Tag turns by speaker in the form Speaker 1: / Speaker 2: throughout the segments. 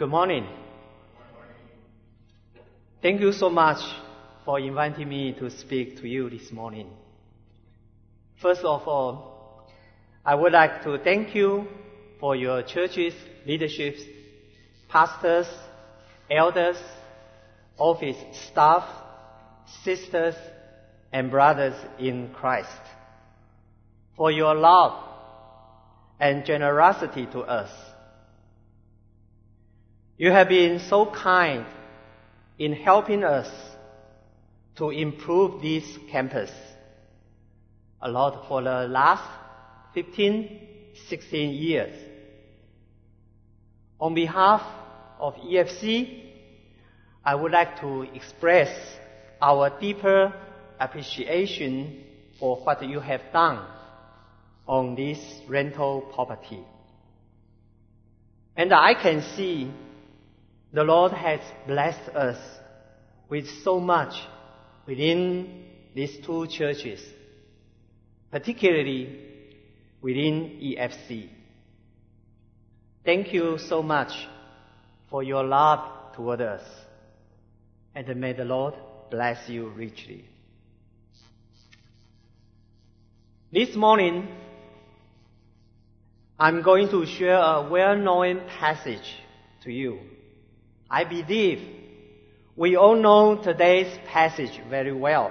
Speaker 1: Good morning. Thank you so much for inviting me to speak to you this morning. First of all, I would like to thank you for your church's leadership, pastors, elders, office staff, sisters, and brothers in Christ, for your love and generosity to us. You have been so kind in helping us to improve this campus a lot for the last 15, 16 years. On behalf of EFC, I would like to express our deeper appreciation for what you have done on this rental property. And I can see the Lord has blessed us with so much within these two churches, particularly within EFC. Thank you so much for your love toward us, and may the Lord bless you richly. This morning, I'm going to share a well-known passage to you. I believe we all know today's passage very well.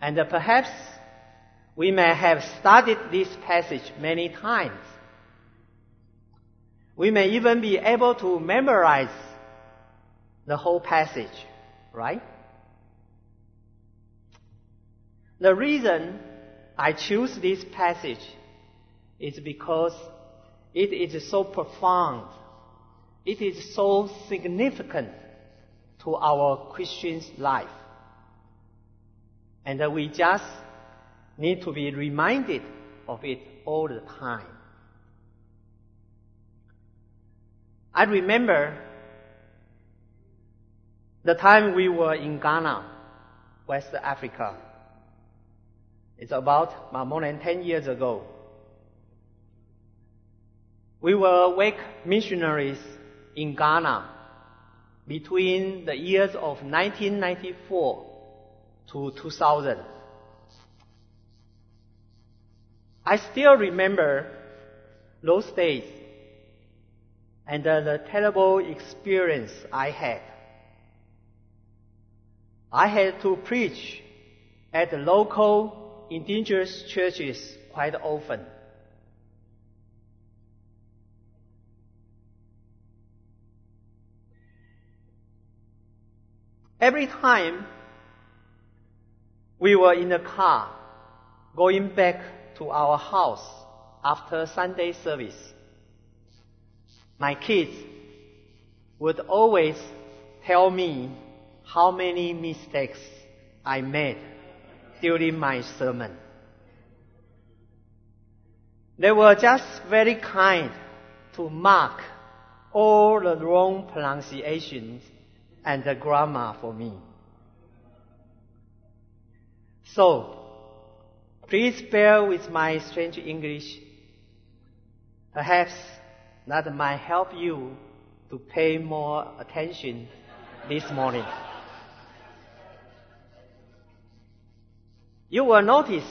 Speaker 1: And perhaps we may have studied this passage many times. We may even be able to memorize the whole passage, right? The reason I choose this passage is because it is so profound it is so significant to our Christian's life. And we just need to be reminded of it all the time. I remember the time we were in Ghana, West Africa. It's about uh, more than 10 years ago. We were WEC missionaries in Ghana between the years of 1994 to 2000. I still remember those days and uh, the terrible experience I had. I had to preach at the local indigenous churches quite often. Every time we were in the car going back to our house after Sunday service, my kids would always tell me how many mistakes I made during my sermon. They were just very kind to mark all the wrong pronunciations and the grammar for me. So, please bear with my strange English. Perhaps that might help you to pay more attention this morning. You will notice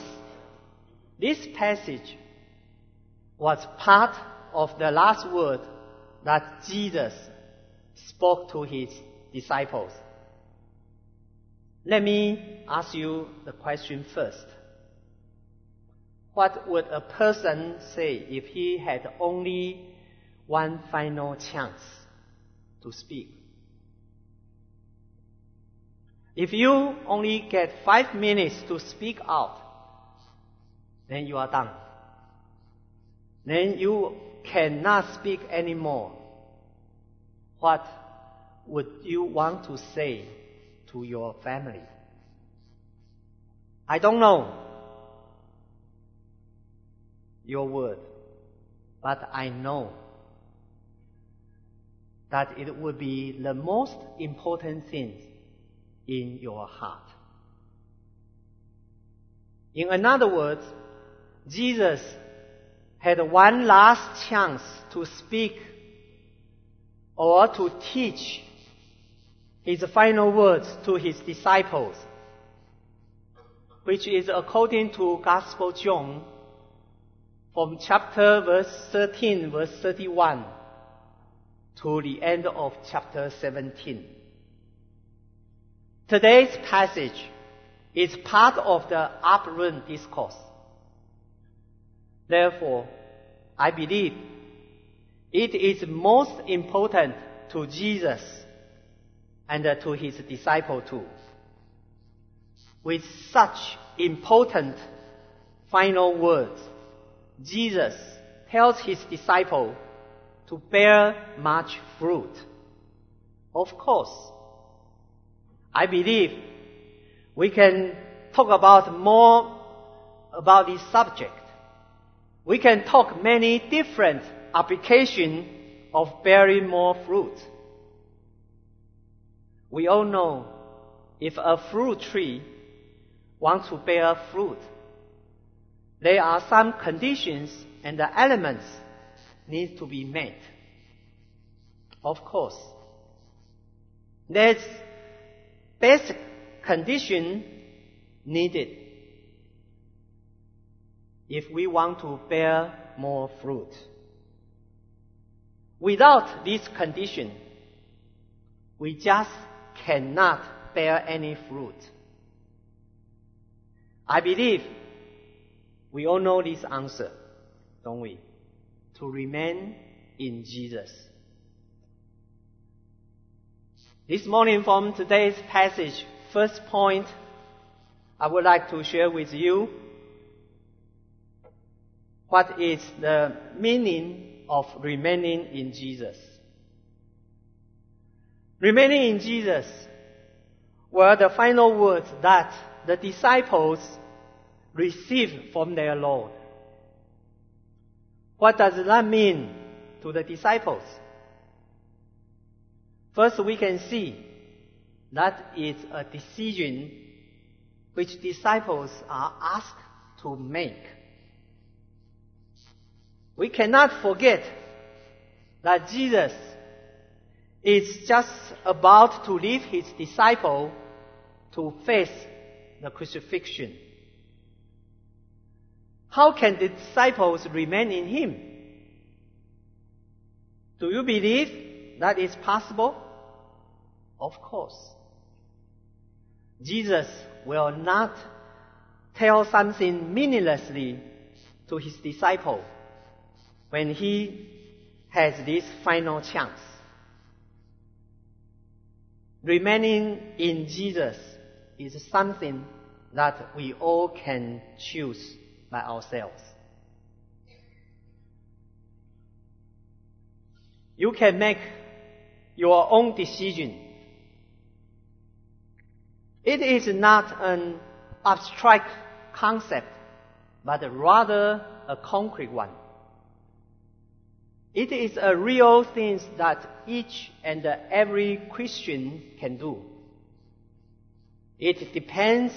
Speaker 1: this passage was part of the last word that Jesus spoke to his disciples. Let me ask you the question first. What would a person say if he had only one final chance to speak? If you only get five minutes to speak out, then you are done. Then you cannot speak anymore. What would you want to say to your family? I don't know your word, but I know that it would be the most important thing in your heart. In other words, Jesus had one last chance to speak or to teach his final words to his disciples, which is according to Gospel John from chapter verse 13, verse 31 to the end of chapter 17. Today's passage is part of the room discourse. Therefore, I believe it is most important to Jesus and uh, to his disciple too. With such important final words, Jesus tells his disciple to bear much fruit. Of course, I believe we can talk about more about this subject. We can talk many different applications of bearing more fruit. We all know if a fruit tree wants to bear fruit, there are some conditions and the elements need to be met. Of course, there's basic condition needed if we want to bear more fruit. Without this condition, we just cannot bear any fruit. I believe we all know this answer, don't we? To remain in Jesus. This morning from today's passage, first point I would like to share with you what is the meaning of remaining in Jesus. Remaining in Jesus were the final words that the disciples received from their Lord. What does that mean to the disciples? First, we can see that is a decision which disciples are asked to make. We cannot forget that Jesus is just about to leave his disciple to face the crucifixion. How can the disciples remain in him? Do you believe that is possible? Of course. Jesus will not tell something meaninglessly to his disciple when he has this final chance remaining in Jesus is something that we all can choose by ourselves. You can make your own decision. It is not an abstract concept, but rather a concrete one. It is a real thing that each and every Christian can do. It depends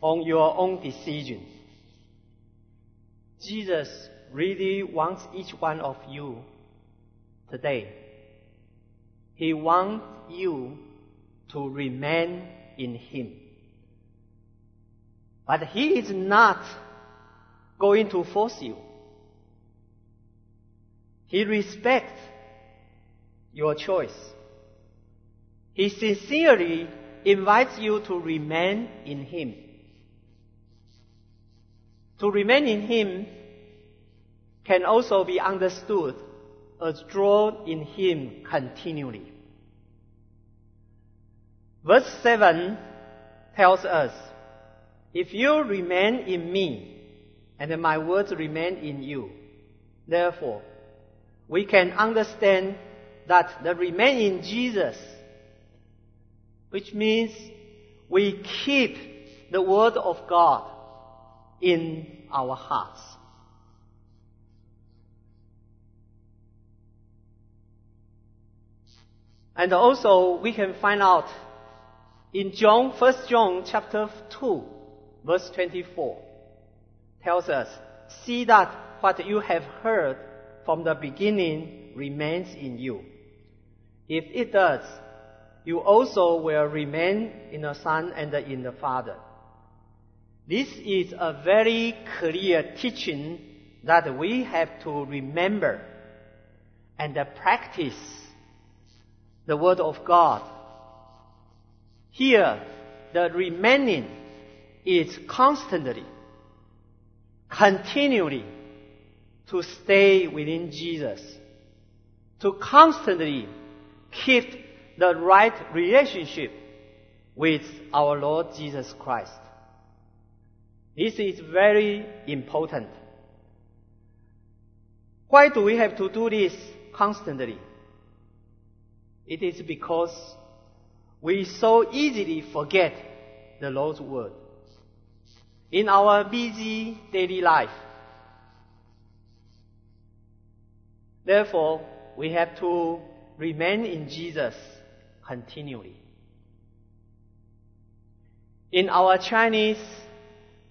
Speaker 1: on your own decision. Jesus really wants each one of you today. He wants you to remain in Him. But He is not going to force you. He respects your choice. He sincerely invites you to remain in Him. To remain in Him can also be understood as drawn in Him continually. Verse 7 tells us, If you remain in me, and my words remain in you, therefore, we can understand that the remain in Jesus, which means we keep the Word of God in our hearts. And also we can find out in John, 1 John chapter 2, verse 24, tells us, see that what you have heard from the beginning remains in you. If it does, you also will remain in the Son and in the Father. This is a very clear teaching that we have to remember and practice the Word of God. Here, the remaining is constantly, continually to stay within Jesus, to constantly keep the right relationship with our Lord Jesus Christ. This is very important. Why do we have to do this constantly? It is because we so easily forget the Lord's Word. In our busy daily life, Therefore, we have to remain in Jesus continually. In our Chinese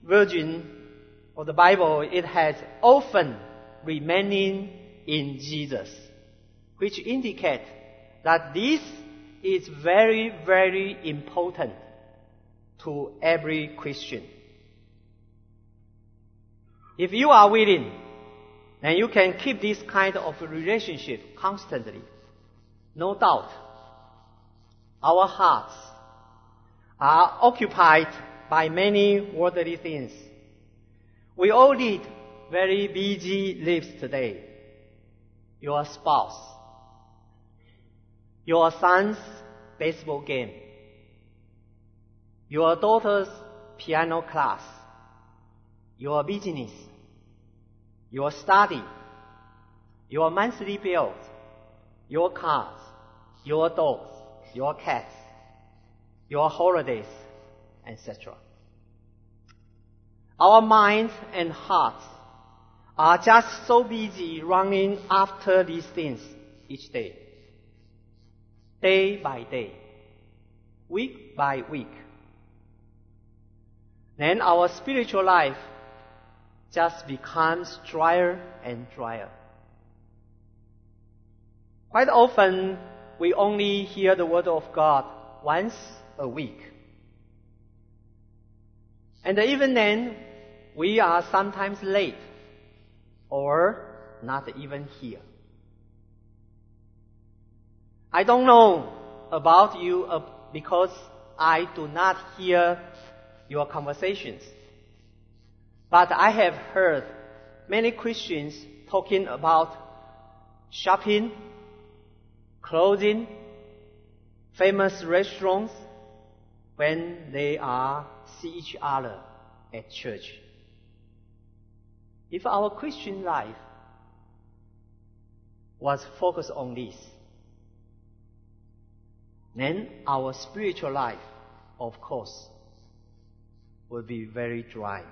Speaker 1: version of the Bible, it has often remaining in Jesus, which indicate that this is very, very important to every Christian. If you are willing and you can keep this kind of relationship constantly. No doubt, our hearts are occupied by many worldly things. We all lead very busy lives today. Your spouse, your son's baseball game, your daughter's piano class, your business, your study, your monthly bills, your cars, your dogs, your cats, your holidays, etc. Our minds and hearts are just so busy running after these things each day, day by day, week by week. Then our spiritual life just becomes drier and drier. Quite often, we only hear the word of God once a week. And even then, we are sometimes late or not even here. I don't know about you uh, because I do not hear your conversations. But I have heard many Christians talking about shopping, clothing, famous restaurants when they are see each other at church. If our Christian life was focused on this, then our spiritual life, of course, will be very dry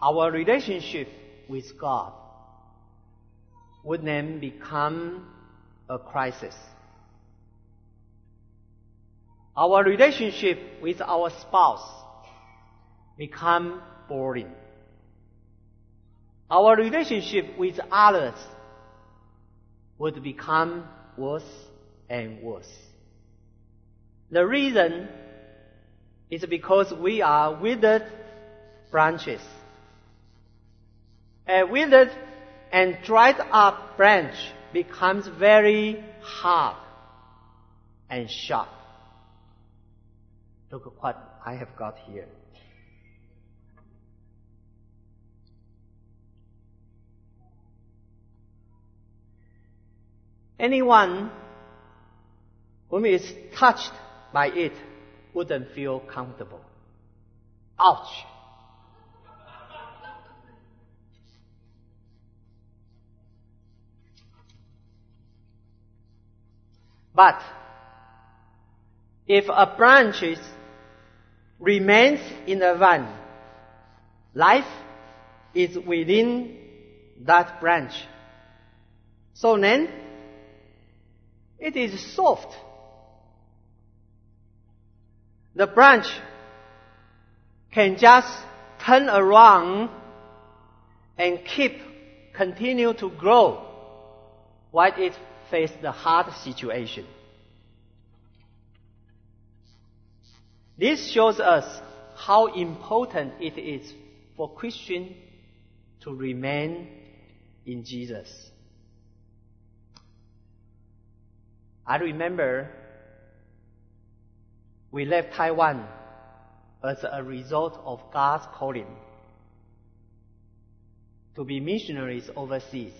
Speaker 1: our relationship with God would then become a crisis. Our relationship with our spouse become boring. Our relationship with others would become worse and worse. The reason is because we are withered branches a withered and dried up branch becomes very hard and sharp. Look at what I have got here. Anyone whom is touched by it wouldn't feel comfortable. Ouch! But if a branch remains in the vine, life is within that branch. So then, it is soft. The branch can just turn around and keep, continue to grow while it face the hard situation. This shows us how important it is for Christians to remain in Jesus. I remember we left Taiwan as a result of God's calling to be missionaries overseas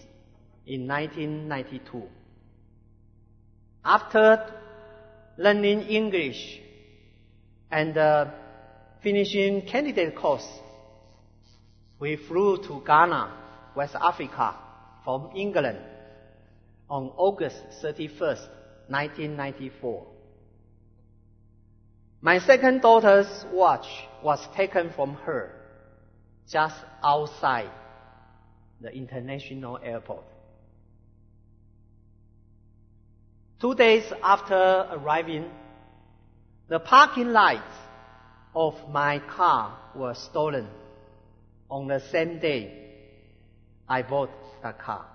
Speaker 1: in 1992. After learning English and uh, finishing candidate course, we flew to Ghana, West Africa, from England on August 31st, 1994. My second daughter's watch was taken from her just outside the international airport. Two days after arriving, the parking lights of my car were stolen on the same day I bought the car.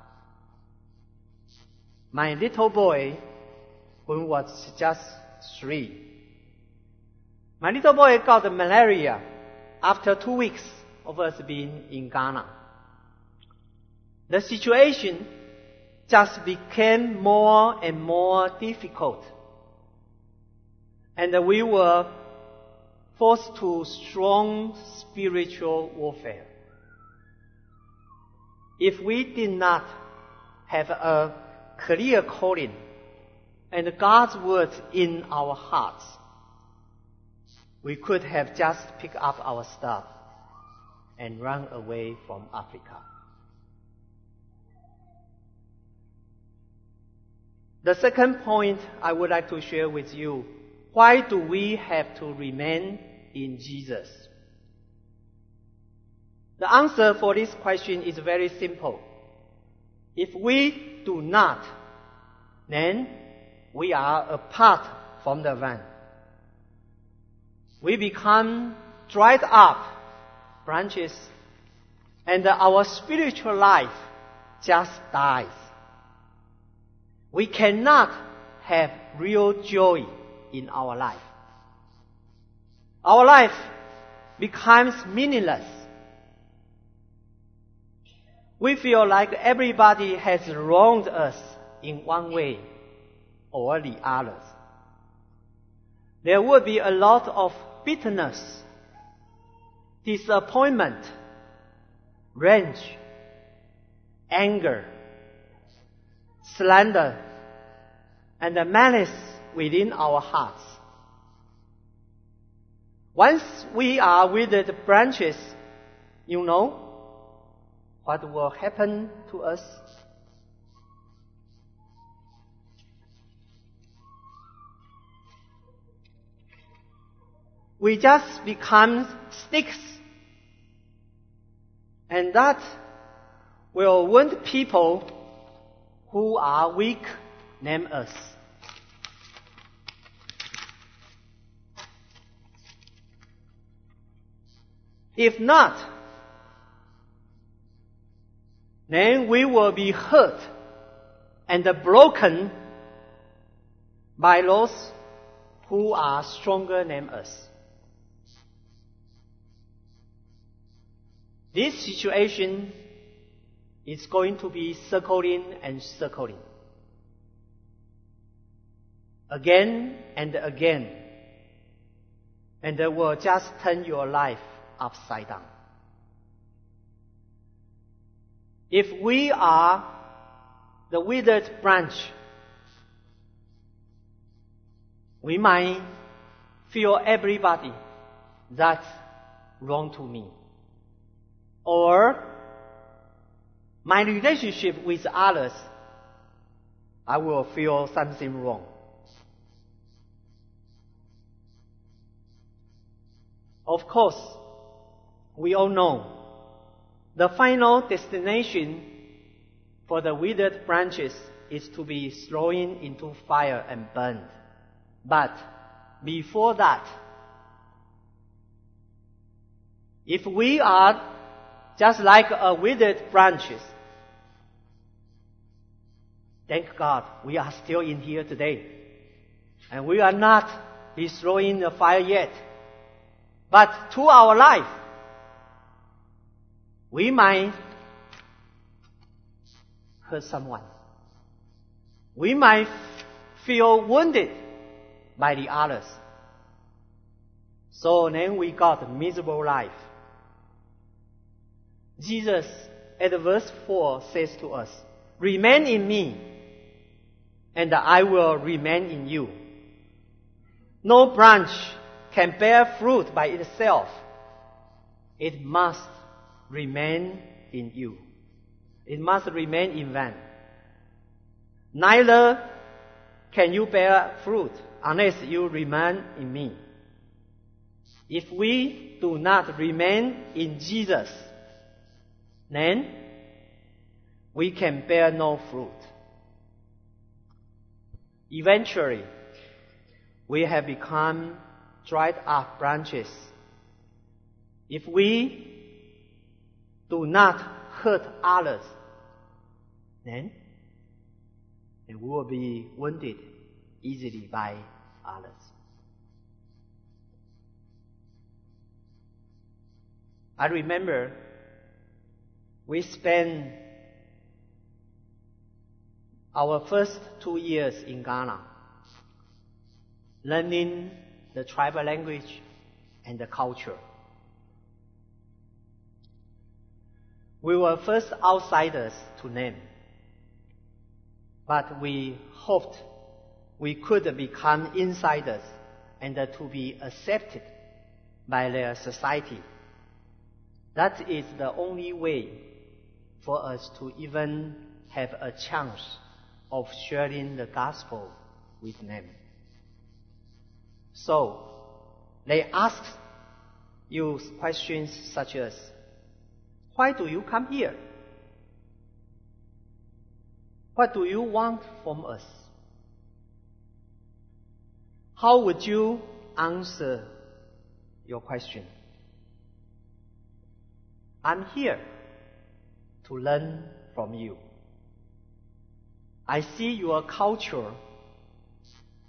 Speaker 1: My little boy, who was just three, my little boy got malaria after two weeks of us being in Ghana. The situation just became more and more difficult. And we were forced to strong spiritual warfare. If we did not have a clear calling and God's words in our hearts, we could have just picked up our stuff and run away from Africa. The second point I would like to share with you, why do we have to remain in Jesus? The answer for this question is very simple. If we do not, then we are apart from the vine we become dried up branches and our spiritual life just dies. We cannot have real joy in our life. Our life becomes meaningless. We feel like everybody has wronged us in one way or the others. There will be a lot of bitterness, disappointment, rage, anger, slander, and the malice within our hearts. Once we are withered branches, you know what will happen to us? we just become sticks. And that will wound people who are weak name us. If not, then we will be hurt and broken by those who are stronger than us. This situation is going to be circling and circling. Again and again. And it will just turn your life upside down. If we are the withered branch, we might feel everybody that's wrong to me or my relationship with others, I will feel something wrong. Of course, we all know the final destination for the withered branches is to be thrown into fire and burned. But before that, if we are just like a withered branches. Thank God we are still in here today. And we are not destroying the fire yet. But to our life, we might hurt someone. We might feel wounded by the others. So then we got a miserable life. Jesus at verse 4 says to us, Remain in me, and I will remain in you. No branch can bear fruit by itself. It must remain in you. It must remain in man. Neither can you bear fruit unless you remain in me. If we do not remain in Jesus, then we can bear no fruit. Eventually, we have become dried up branches. If we do not hurt others, then, then we will be wounded easily by others. I remember we spent our first two years in Ghana learning the tribal language and the culture. We were first outsiders to them, but we hoped we could become insiders and to be accepted by their society. That is the only way for us to even have a chance of sharing the gospel with them. So, they ask you questions such as, why do you come here? What do you want from us? How would you answer your question? I'm here to learn from you. I see your culture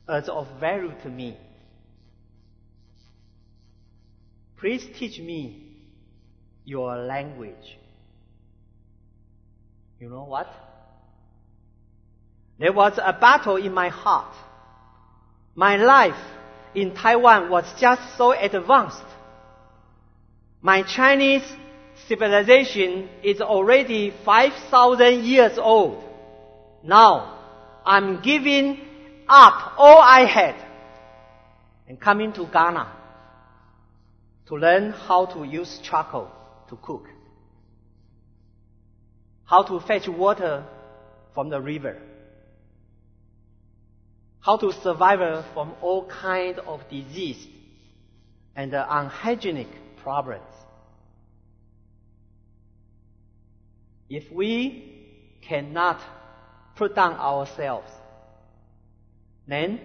Speaker 1: as of value to me. Please teach me your language. You know what? There was a battle in my heart. My life in Taiwan was just so advanced. My Chinese civilization is already 5,000 years old. Now, I'm giving up all I had and coming to Ghana to learn how to use charcoal to cook, how to fetch water from the river, how to survive from all kinds of disease and unhygienic problems. If we cannot put down ourselves, then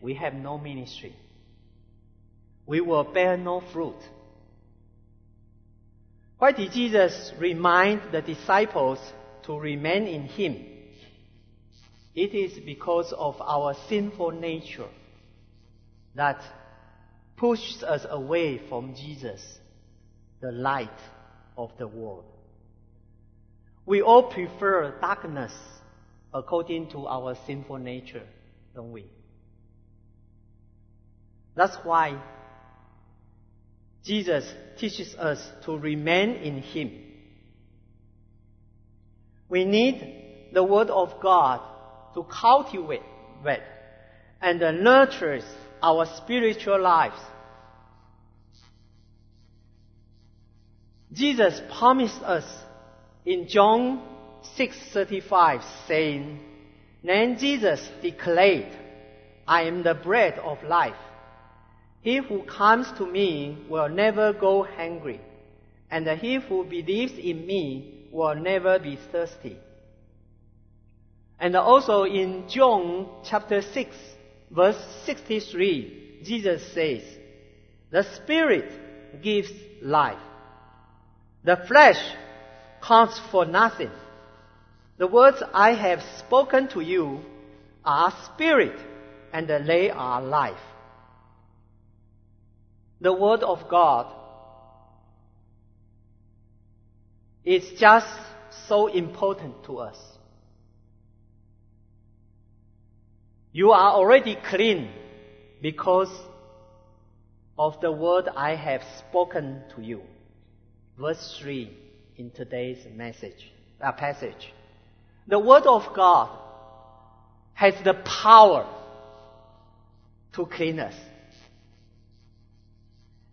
Speaker 1: we have no ministry. We will bear no fruit. Why did Jesus remind the disciples to remain in Him? It is because of our sinful nature that pushes us away from Jesus, the light of the world. We all prefer darkness according to our sinful nature, don't we? That's why Jesus teaches us to remain in Him. We need the Word of God to cultivate and nurture our spiritual lives. Jesus promised us in John 6:35 saying, Then Jesus declared, I am the bread of life. He who comes to me will never go hungry, and he who believes in me will never be thirsty. And also in John chapter 6, verse 63, Jesus says, The Spirit gives life. The flesh counts for nothing. The words I have spoken to you are spirit and they are life. The word of God is just so important to us. You are already clean because of the word I have spoken to you. Verse 3 in today's message, uh, passage. The word of God has the power to clean us.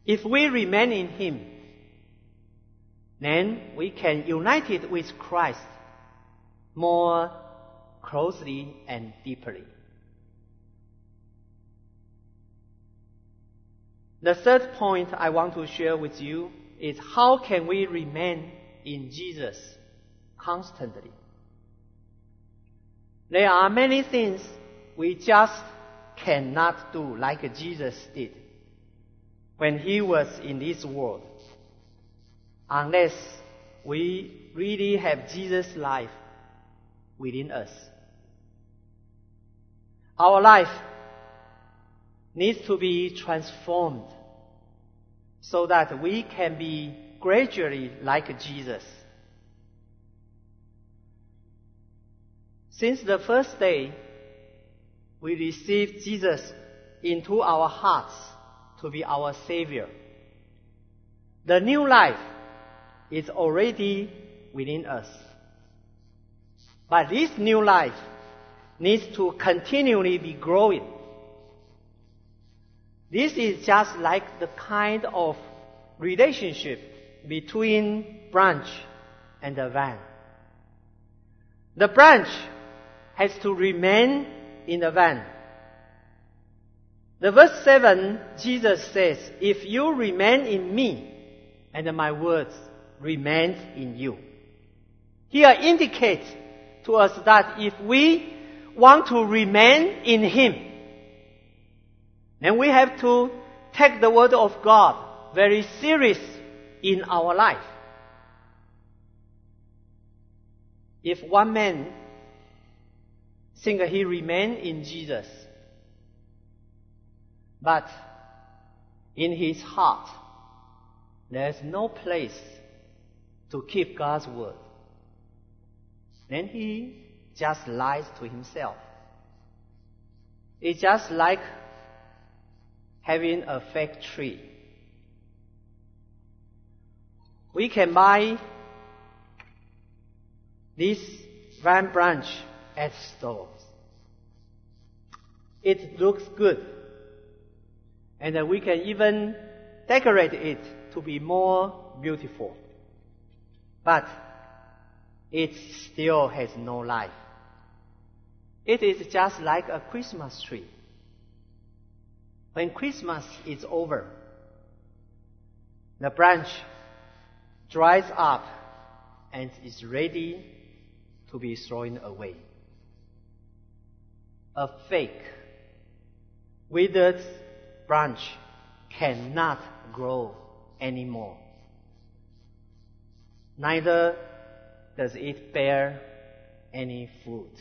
Speaker 1: If we remain in Him, then we can unite it with Christ more closely and deeply. The third point I want to share with you is how can we remain in Jesus constantly? There are many things we just cannot do like Jesus did when he was in this world unless we really have Jesus' life within us. Our life needs to be transformed so that we can be gradually like Jesus. Since the first day we received Jesus into our hearts to be our Savior, the new life is already within us. But this new life needs to continually be growing. This is just like the kind of relationship between branch and the vine. The branch has to remain in the vine. The verse 7, Jesus says, If you remain in me, and my words remain in you. Here indicates to us that if we want to remain in Him, then we have to take the Word of God very serious in our life. If one man think he remain in Jesus, but in his heart there's no place to keep God's word, then he just lies to himself. It's just like having a fake tree. We can buy this vine branch at stores. It looks good. And we can even decorate it to be more beautiful. But it still has no life. It is just like a Christmas tree. When Christmas is over, the branch dries up and is ready to be thrown away. A fake, withered branch cannot grow anymore. Neither does it bear any fruit.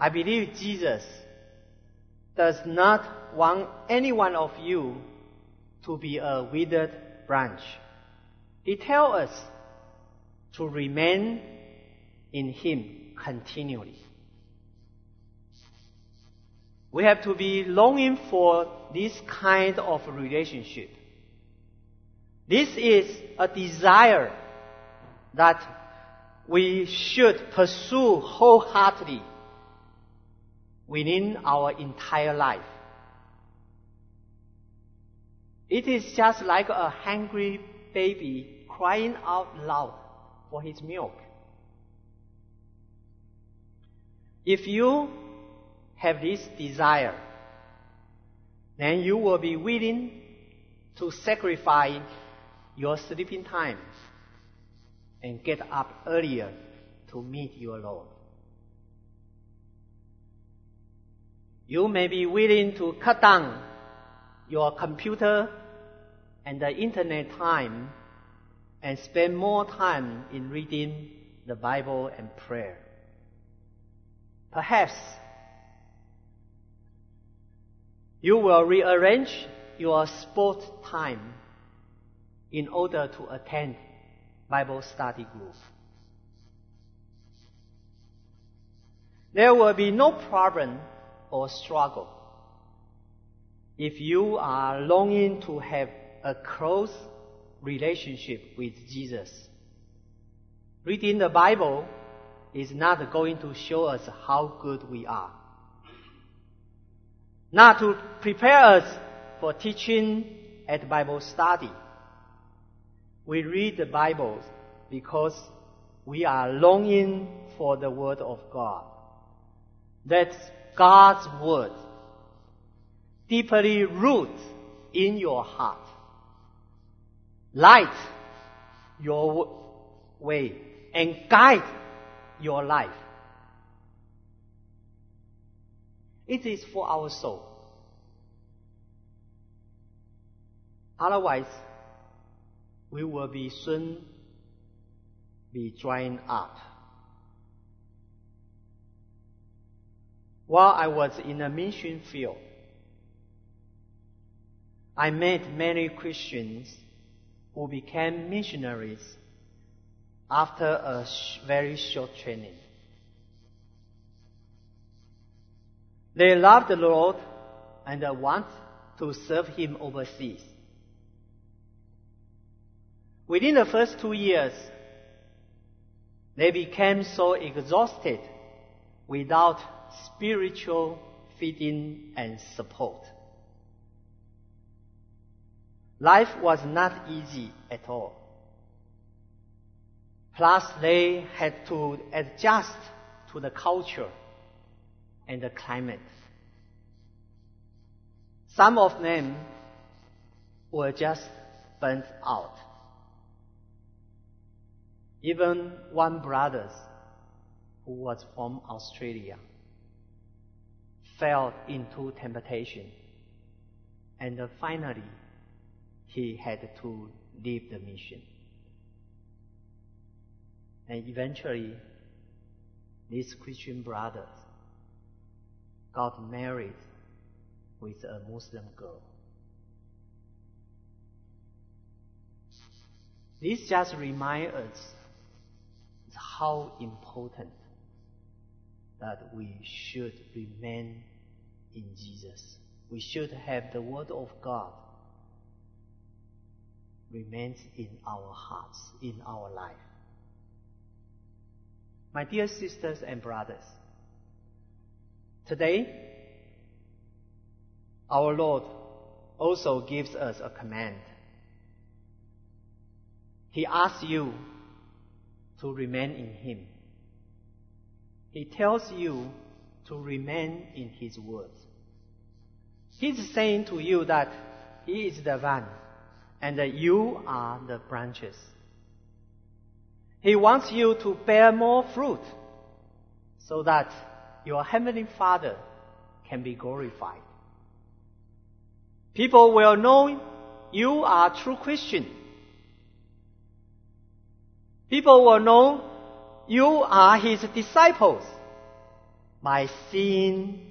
Speaker 1: I believe Jesus does not want any one of you to be a withered branch. He tells us to remain in Him continually. We have to be longing for this kind of relationship. This is a desire that we should pursue wholeheartedly within our entire life. It is just like a hungry baby crying out loud for his milk. If you have this desire, then you will be willing to sacrifice your sleeping time and get up earlier to meet your Lord. You may be willing to cut down your computer and the internet time and spend more time in reading the Bible and prayer. Perhaps you will rearrange your sport time in order to attend Bible study group. There will be no problem or struggle if you are longing to have a close relationship with Jesus. Reading the Bible is not going to show us how good we are. Not to prepare us for teaching at Bible study. We read the Bible because we are longing for the Word of God. That's God's Word deeply rooted in your heart. Light your way and guide your life. It is for our soul. Otherwise, we will be soon be drying up. While I was in the mission field, I met many Christians who became missionaries after a very short training. They love the Lord and want to serve Him overseas. Within the first two years, they became so exhausted without spiritual feeding and support. Life was not easy at all. Plus, they had to adjust to the culture and the climate. Some of them were just burnt out. Even one brother who was from Australia fell into temptation and finally he had to leave the mission. And eventually, these Christian brothers got married with a Muslim girl. This just reminds us how important that we should remain in Jesus. We should have the Word of God remains in our hearts, in our life. My dear sisters and brothers, today, our Lord also gives us a command. He asks you to remain in Him. He tells you to remain in His Word. He's saying to you that He is the vine and that you are the branches. He wants you to bear more fruit so that your Heavenly Father can be glorified. People will know you are a true Christian. People will know you are His disciples by seeing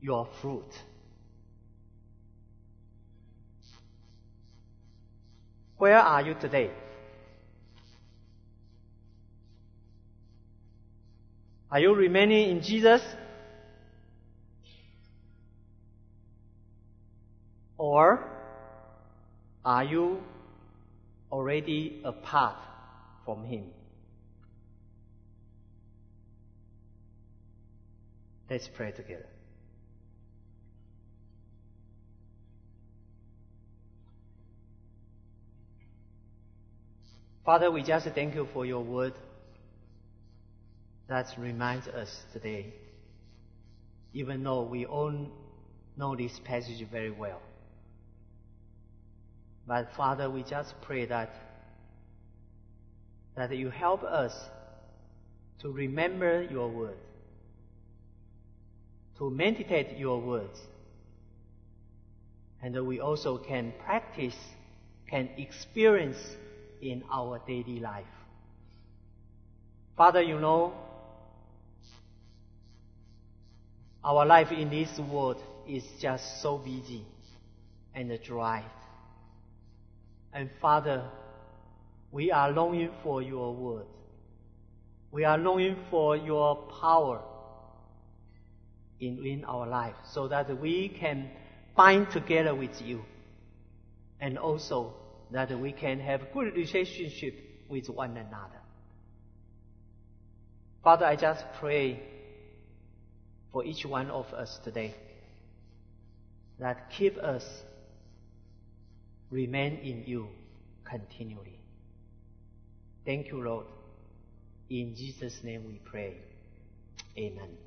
Speaker 1: your fruit. Where are you today? Are you remaining in Jesus? Or are you already apart from Him? Let's pray together. Father, we just thank you for your word that reminds us today, even though we all know this passage very well. But Father, we just pray that that you help us to remember your word, to meditate your words, and that we also can practice, can experience in our daily life. Father, you know, our life in this world is just so busy and dry. And Father, we are longing for your word. We are longing for your power in, in our life so that we can bind together with you and also that we can have good relationship with one another. Father, I just pray for each one of us today that keep us remain in you continually. Thank you, Lord. In Jesus' name we pray. Amen.